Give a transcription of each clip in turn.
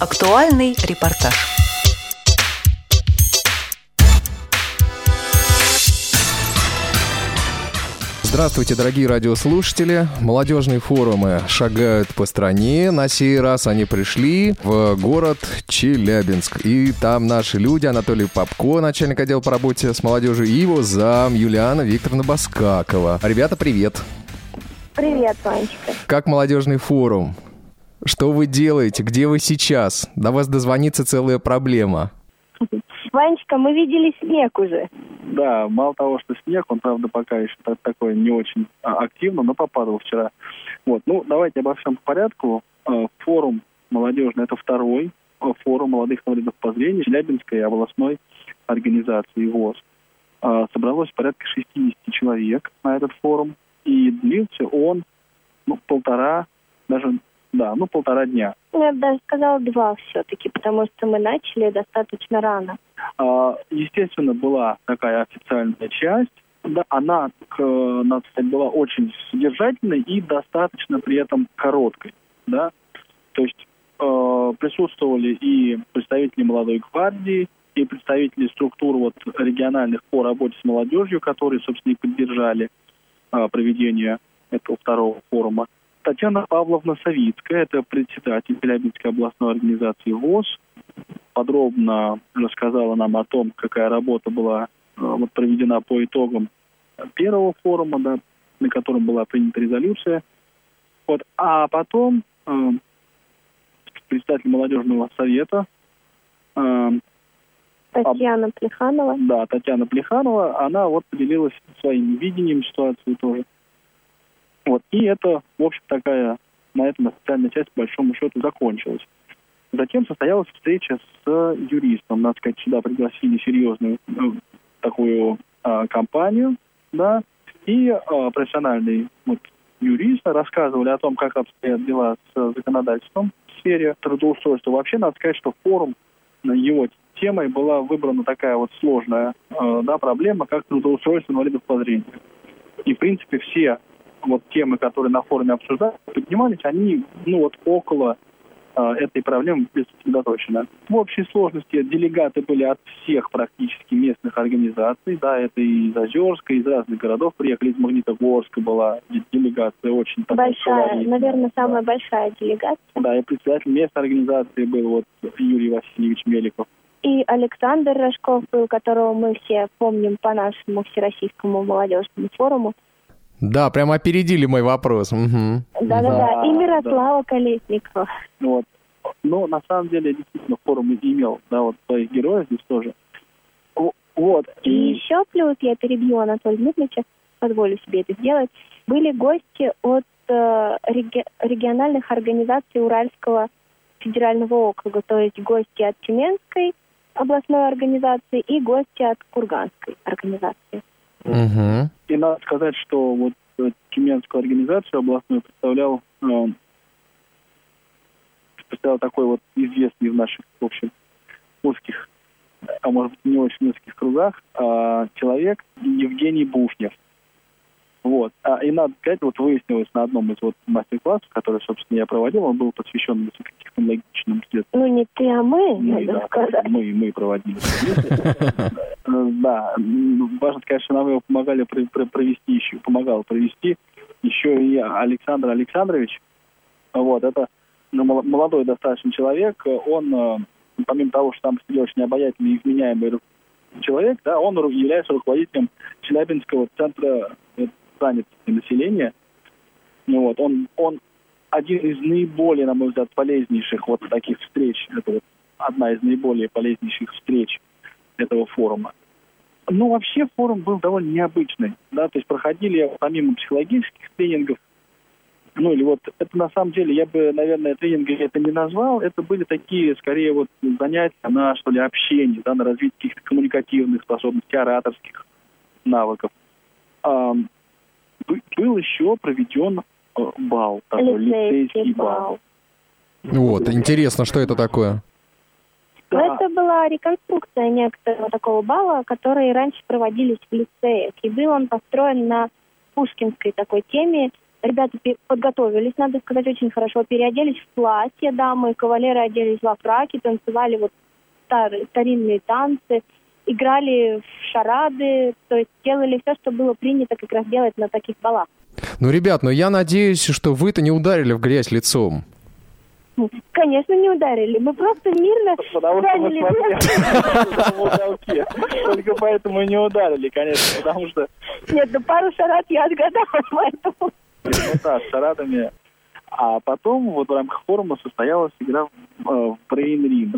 Актуальный репортаж. Здравствуйте, дорогие радиослушатели. Молодежные форумы шагают по стране. На сей раз они пришли в город Челябинск. И там наши люди, Анатолий Попко, начальник отдела по работе с молодежью, и его зам Юлиана Викторовна Баскакова. Ребята, привет. Привет, Ванечка. Как молодежный форум? Что вы делаете? Где вы сейчас? До вас дозвониться целая проблема. Ванечка, мы видели снег уже. Да, мало того, что снег, он, правда, пока еще так, такой не очень а, активно, но попадал вчера. Вот, ну, давайте обо всем по порядку. А, форум молодежный – это второй а, форум молодых инвалидов по зрению Челябинской областной организации ВОЗ. Собралось порядка 60 человек на этот форум, и длился он ну, полтора, даже да, ну полтора дня. Ну, я бы даже сказала два все-таки, потому что мы начали достаточно рано. А, естественно, была такая официальная часть. Да, она, надо сказать, была очень содержательной и достаточно при этом короткой. Да? То есть э, присутствовали и представители молодой гвардии, и представители структур вот, региональных по работе с молодежью, которые, собственно, и поддержали э, проведение этого второго форума. Татьяна Павловна Савицкая, это председатель Челябинской областной организации ВОЗ, подробно рассказала нам о том, какая работа была э, вот, проведена по итогам первого форума, да, на котором была принята резолюция. Вот. А потом э, председатель молодежного совета э, Татьяна Плеханова. Да, Татьяна Плеханова, она вот поделилась своим видением ситуации тоже. Вот. И это, в общем, такая, на этом официальная часть, по большому счету, закончилась. Затем состоялась встреча с юристом. Надо сказать, сюда пригласили серьезную э, такую э, компанию, да, и э, профессиональный вот, юрист рассказывали о том, как обстоят дела с законодательством в сфере трудоустройства. Вообще, надо сказать, что форум, его темой была выбрана такая вот сложная э, да, проблема, как трудоустройство инвалидов по зрению. И, в принципе, все вот темы, которые на форуме обсуждались, поднимались, они, ну, вот около э, этой проблемы были сосредоточены. В общей сложности делегаты были от всех практически местных организаций, да, это и из Озерска, из разных городов приехали, из Магнитогорска была делегация очень Большая, наверное, самая большая делегация. Да, и председатель местной организации был вот Юрий Васильевич Меликов. И Александр Рожков был, которого мы все помним по нашему Всероссийскому молодежному форуму. Да, прямо опередили мой вопрос. Да-да-да, и Мирослава да. Колесникова. Вот. Но на самом деле действительно форум имел, да, вот своих героев здесь тоже. Вот. И, и еще плюс, я перебью Анатолия Дмитриевича, позволю себе это сделать, были гости от э, реги- региональных организаций Уральского федерального округа, то есть гости от Тюменской областной организации и гости от Курганской организации. Угу. И надо сказать, что вот э, Тюменскую организацию областную представлял, э, представлял такой вот известный в наших, в общем, узких, а может быть не очень узких кругах, э, человек Евгений Бушнев. Вот. А, и надо сказать, вот выяснилось на одном из вот мастер-классов, который, собственно, я проводил, он был посвящен высокотехнологичным средствам. Ну, не ты, а мы, мы надо да, сказать. Мы, мы проводили. Да, важно сказать, что нам его помогали провести еще, помогал провести еще и Александр Александрович. Вот, это ну, молодой достаточно человек, он, э, помимо того, что там сидел очень обаятельный и изменяемый человек, да, он является руководителем Челябинского центра э, занятости населения. Ну, вот, он, он один из наиболее, на мой взгляд, полезнейших вот таких встреч. Это вот одна из наиболее полезнейших встреч этого форума. Ну, вообще форум был довольно необычный, да, то есть проходили помимо психологических тренингов, ну, или вот это на самом деле, я бы, наверное, тренинги это не назвал, это были такие, скорее, вот занятия на, что ли, общение, да, на развитие каких-то коммуникативных способностей, ораторских навыков был еще проведен э, бал, такой лицейский бал. Вот, интересно, что это такое? Да. Ну, это была реконструкция некоторого такого бала, которые раньше проводились в лицеях. И был он построен на пушкинской такой теме ребята подготовились, надо сказать, очень хорошо. Переоделись в платье дамы, кавалеры оделись во фраки, танцевали вот старые, старинные танцы, играли в шарады, то есть делали все, что было принято как раз делать на таких балах. Ну, ребят, ну я надеюсь, что вы-то не ударили в грязь лицом. Конечно, не ударили. Мы просто мирно Потому что смотрели Только поэтому и не ударили, конечно, потому что... Нет, ну пару шарат я отгадала, поэтому... Ну да, с шарадами. А потом вот в рамках форума состоялась игра в, в Brain Ring.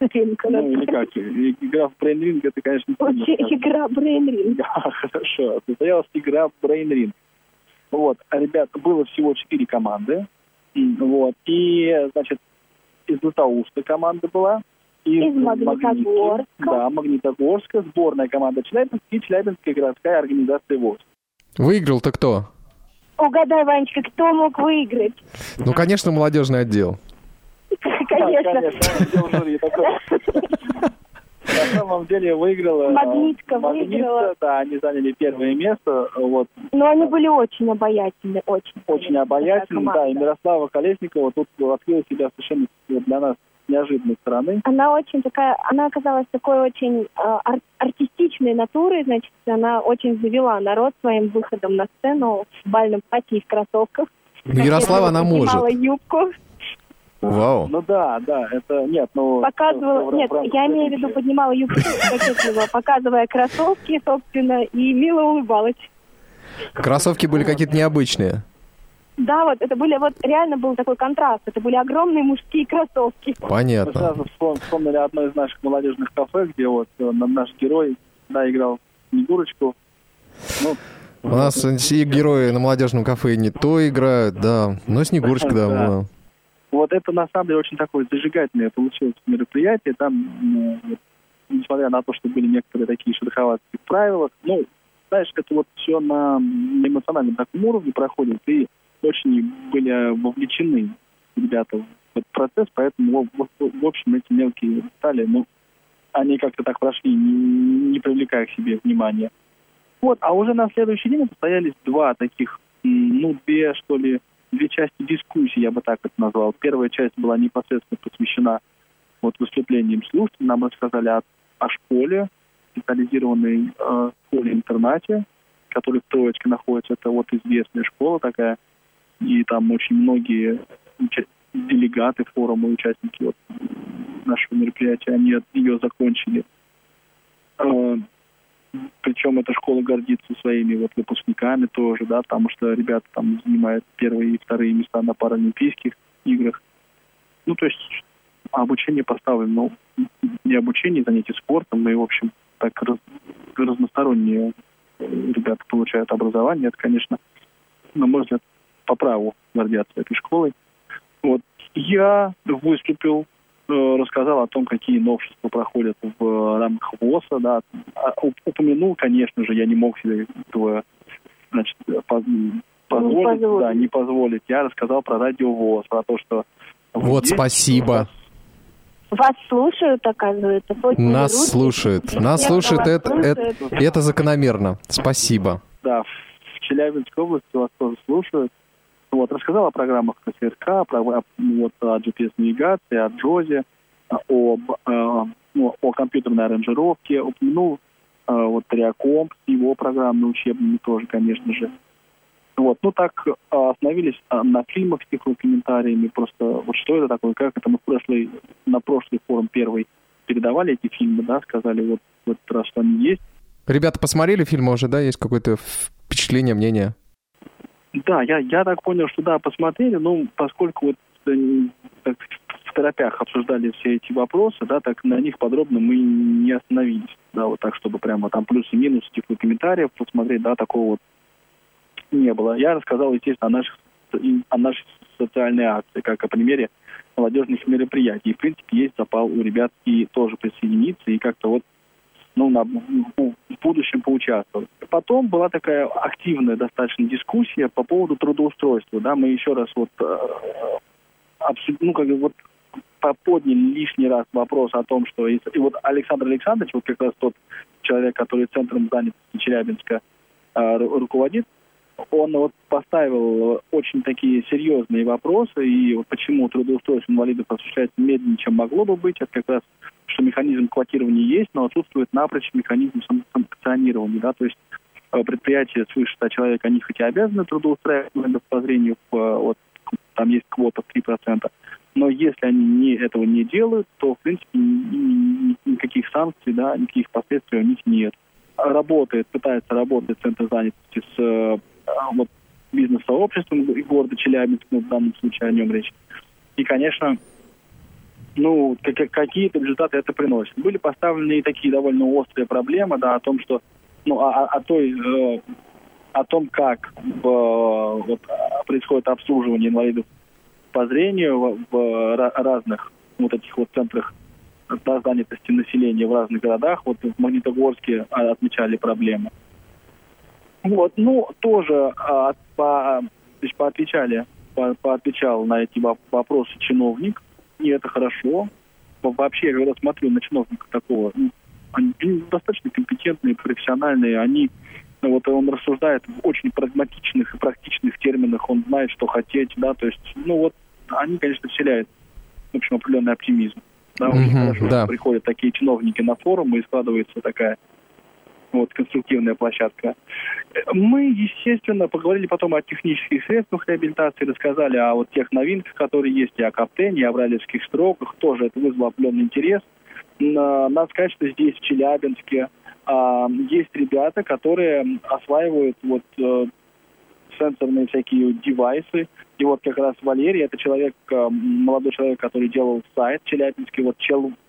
Ну, или как? Игра в Brain Ring, это, конечно... Вообще, игра Brain Ring. Да, хорошо. Состоялась игра в Brain Ring. Вот, ребят, было всего четыре команды. Вот. И, значит, из Златоуста команда была. Из, из Магнитогорска. Да, Магнитогорска, сборная команда Челябинск и Челябинская городская организация ВОЗ. Выиграл-то кто? Угадай, Ванечка, кто мог выиграть? Ну, конечно, молодежный отдел. Конечно. На самом деле выиграла... Магнитка, выиграла. Да, они заняли первое место. Вот. Но они были очень обаятельны, очень. Очень обаятельны, да. И Мирослава Колесникова тут открыла себя совершенно для нас неожиданной стороны. Она очень такая, она оказалась такой очень э, ар- артистичной натурой, значит, она очень завела народ своим выходом на сцену в бальном платье и в кроссовках. Ну, Ярослава, она может. юбку. Вау. Ну да, да, это нет, ну... Показывала, нет, я имею в виду, поднимала юбку показывая кроссовки, собственно, и мило улыбалась. Кроссовки были какие-то необычные. Да, вот это были, вот реально был такой контраст. Это были огромные мужские кроссовки. Понятно. Мы сразу вспомнили одно из наших молодежных кафе, где вот э, наш герой, да, играл Снегурочку. Ну, у нас все герои на молодежном кафе не то играют, да. Но Снегурочка, да, да. Вот это на самом деле очень такое зажигательное получилось мероприятие. Там, ну, несмотря на то, что были некоторые такие шероховатые правила, ну, знаешь, это вот все на эмоциональном таком уровне проходит, и очень были вовлечены ребята в этот процесс, поэтому, в, в, общем, эти мелкие детали, ну, они как-то так прошли, не, не привлекая к себе внимания. Вот, а уже на следующий день состоялись два таких, ну, две, что ли, две части дискуссии, я бы так это назвал. Первая часть была непосредственно посвящена вот выступлениям слушателей. Нам рассказали о, о школе, специализированной э, школе-интернате, который в Троицке находится. Это вот известная школа такая. И там очень многие делегаты форума, участники вот нашего мероприятия, они ее закончили. Э, причем эта школа гордится своими вот выпускниками тоже, да, потому что ребята там занимают первые и вторые места на паралимпийских играх. Ну, то есть обучение поставлено, ну, не обучение, занятие спортом, и, в общем, так раз, разносторонние ребята получают образование. Это, конечно, на мой взгляд, по праву гордятся этой школой. Вот я выступил Э, рассказал о том, какие новшества проходят в рамках ВОЗа, да, а, упомянул, конечно же, я не мог себе этого, значит, позволить, позволить, да, не позволить. Я рассказал про радио ВОЗ, про то, что... Вот, спасибо. Вас слушают, оказывается. Нас слушают. Нас слушают, это, это, это закономерно. Спасибо. Да, в Челябинской области вас тоже слушают. Вот, рассказал о программах КСРК, про, вот, о GPS-навигации, о Джозе, об, э, ну, о компьютерной аранжировке, упомянул э, вот Триакомп его программами учебными тоже, конечно же. Вот, ну так остановились на фильмах с комментариями, просто вот что это такое, как это мы в прошлый, на прошлый форум первый передавали эти фильмы, да, сказали вот в этот раз, что они есть. Ребята посмотрели фильмы уже, да, есть какое-то впечатление, мнение? Да, я, я так понял, что да, посмотрели, но поскольку вот э, в торопях обсуждали все эти вопросы, да, так на них подробно мы не остановились, да, вот так, чтобы прямо там плюсы и минусы типа комментариев посмотреть, да, такого вот не было. Я рассказал, естественно, о наших, о нашей социальной акции, как о примере молодежных мероприятий. И, в принципе, есть запал у ребят и тоже присоединиться, и как-то вот ну, на, в будущем поучаствовать. Потом была такая активная достаточно дискуссия по поводу трудоустройства. Да, мы еще раз вот, э, ну, как бы вот подняли лишний раз вопрос о том, что... И вот Александр Александрович, вот как раз тот человек, который центром занятости Челябинска э, руководит, он вот поставил очень такие серьезные вопросы, и вот почему трудоустройство инвалидов осуществляется медленнее, чем могло бы быть, это как раз, что механизм квотирования есть, но отсутствует напрочь механизм санкционирования, да, то есть э, предприятия свыше 100 человек, они хотя обязаны трудоустраивать инвалидов по зрению, вот там есть квота в 3%, но если они не, этого не делают, то, в принципе, никаких санкций, да, никаких последствий у них нет. Работает, пытается работать Центр занятости с э, вот, бизнес-сообществом города Челябинск, ну, в данном случае о нем речь. И, конечно, ну, какие-то результаты это приносит. Были поставлены и такие довольно острые проблемы, да, о том, что, ну, о, о той, э, о том, как э, вот, происходит обслуживание инвалидов по зрению в, в разных вот этих вот центрах да, занятости населения в разных городах. Вот в Магнитогорске а, отмечали проблемы. Вот, ну, тоже а, по, то есть поотвечали, по, поотвечал на эти вопросы чиновник, и это хорошо. Вообще, когда смотрю на чиновника такого, ну, они достаточно компетентные, профессиональные, они вот он рассуждает в очень прагматичных и практичных терминах, он знает, что хотеть, да, то есть, ну вот, они, конечно, вселяют, в общем, определенный оптимизм. Да, очень mm-hmm, хорошо, да. приходят такие чиновники на форум, и складывается такая вот, конструктивная площадка. Мы, естественно, поговорили потом о технических средствах реабилитации, рассказали о вот тех новинках, которые есть, и о каптене, и о брайлевских строках. Тоже это вызвало определенный интерес. Надо сказать, что здесь, в Челябинске, а, есть ребята, которые осваивают вот э, сенсорные всякие девайсы. И вот как раз Валерий, это человек, э, молодой человек, который делал сайт челябинский, вот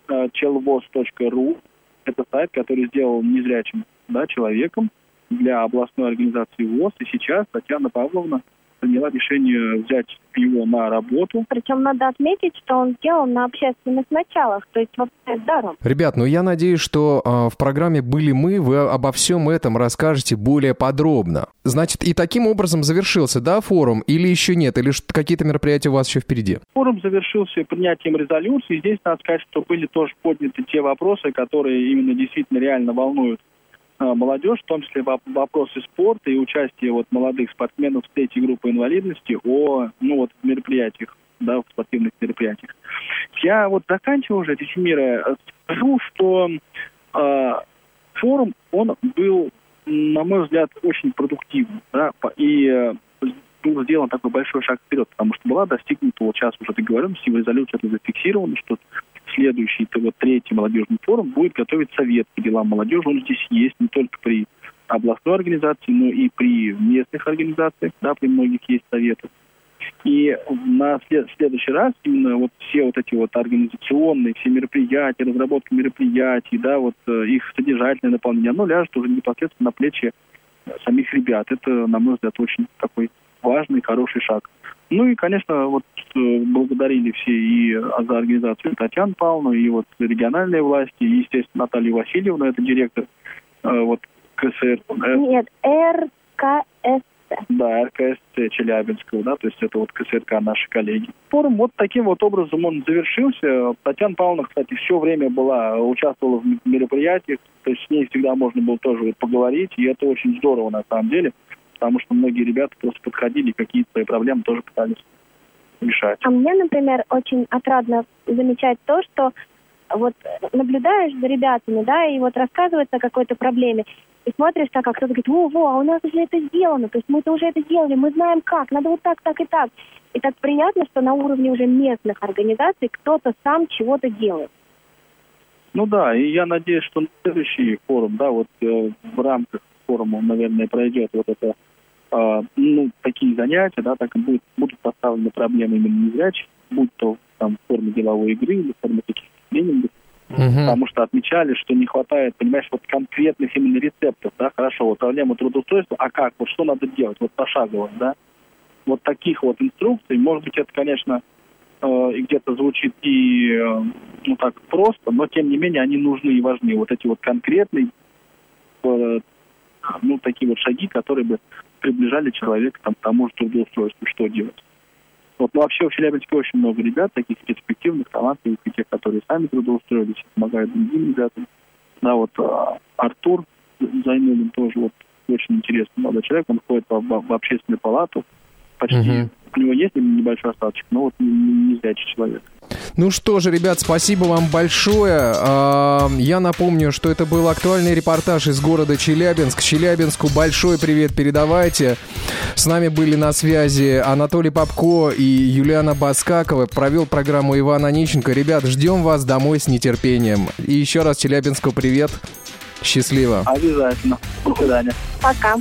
э, челвоз.ру. Это сайт, который сделал незрячим да, человеком для областной организации ВОЗ. И сейчас Татьяна Павловна приняла решение взять его на работу. Причем надо отметить, что он сделал на общественных началах, то есть вообще даром. Ребят, ну я надеюсь, что э, в программе «Были мы» вы обо всем этом расскажете более подробно. Значит, и таким образом завершился, да, форум, или еще нет, или какие-то мероприятия у вас еще впереди? Форум завершился принятием резолюции. Здесь надо сказать, что были тоже подняты те вопросы, которые именно действительно реально волнуют молодежь, в том числе вопросы спорта и участие вот молодых спортсменов с третьей группы инвалидности о ну, вот, мероприятиях, да, в спортивных мероприятиях. Я вот заканчиваю уже эти семеры, скажу, что э, форум, он был, на мой взгляд, очень продуктивный, да, и э, был сделан такой большой шаг вперед, потому что была достигнута, вот сейчас уже договоренность, и в это зафиксировано, что следующий, то вот третий молодежный форум будет готовить совет по делам молодежи. Он здесь есть не только при областной организации, но и при местных организациях, да, при многих есть советы. И на след- следующий раз именно вот все вот эти вот организационные, все мероприятия, разработка мероприятий, да, вот э, их содержательное наполнение, оно ляжет уже непосредственно на плечи самих ребят. Это, на мой взгляд, очень такой важный, хороший шаг. Ну и, конечно, вот э, благодарили все и за организацию Татьяну Павловну, и вот региональные власти, и, естественно, Наталью Васильевну, это директор э, вот КСР. Нет, РКС. Да, РКСЦ Челябинского, да, то есть это вот КСРК наши коллеги. Форум вот таким вот образом он завершился. Татьяна Павловна, кстати, все время была, участвовала в мероприятиях, то есть с ней всегда можно было тоже вот поговорить, и это очень здорово на самом деле потому что многие ребята просто подходили, какие-то свои проблемы тоже пытались решать. А мне, например, очень отрадно замечать то, что вот наблюдаешь за ребятами, да, и вот рассказывается о какой-то проблеме, и смотришь так, как кто-то говорит, о, во, а у нас уже это сделано, то есть мы-то уже это сделали, мы знаем как, надо вот так, так и так. И так приятно, что на уровне уже местных организаций кто-то сам чего-то делает. Ну да, и я надеюсь, что следующий форум, да, вот э, в рамках форума, наверное, пройдет вот это ну, такие занятия, да, так и будет, будут поставлены проблемы именно незрячих, будь то там, в форме деловой игры или в форме таких тренингов, угу. потому что отмечали, что не хватает, понимаешь, вот конкретных именно рецептов, да, хорошо, вот проблема трудоустройства, а как, вот что надо делать, вот пошагово, да, вот таких вот инструкций, может быть, это, конечно, э, где-то звучит и, э, ну, так просто, но, тем не менее, они нужны и важны, вот эти вот конкретные э, ну, такие вот шаги, которые бы приближали человека там, к тому же трудоустройству, что делать. Вот, ну, вообще в Челябинске очень много ребят, таких перспективных, талантливых, и тех, которые сами трудоустроились, помогают другим ребятам. Да, вот а, Артур Зайнулин тоже вот очень интересный молодой человек. Он входит в, в, в общественную палату. Почти. Угу. У него есть небольшой остаточек, но вот не, не зрячий человек. Ну что же, ребят, спасибо вам большое. А, я напомню, что это был актуальный репортаж из города Челябинск. Челябинску большой привет передавайте. С нами были на связи Анатолий Попко и Юлиана Баскакова. Провел программу Иван Онищенко. Ребят, ждем вас домой с нетерпением. И еще раз Челябинску привет. Счастливо. Обязательно. До свидания. Пока.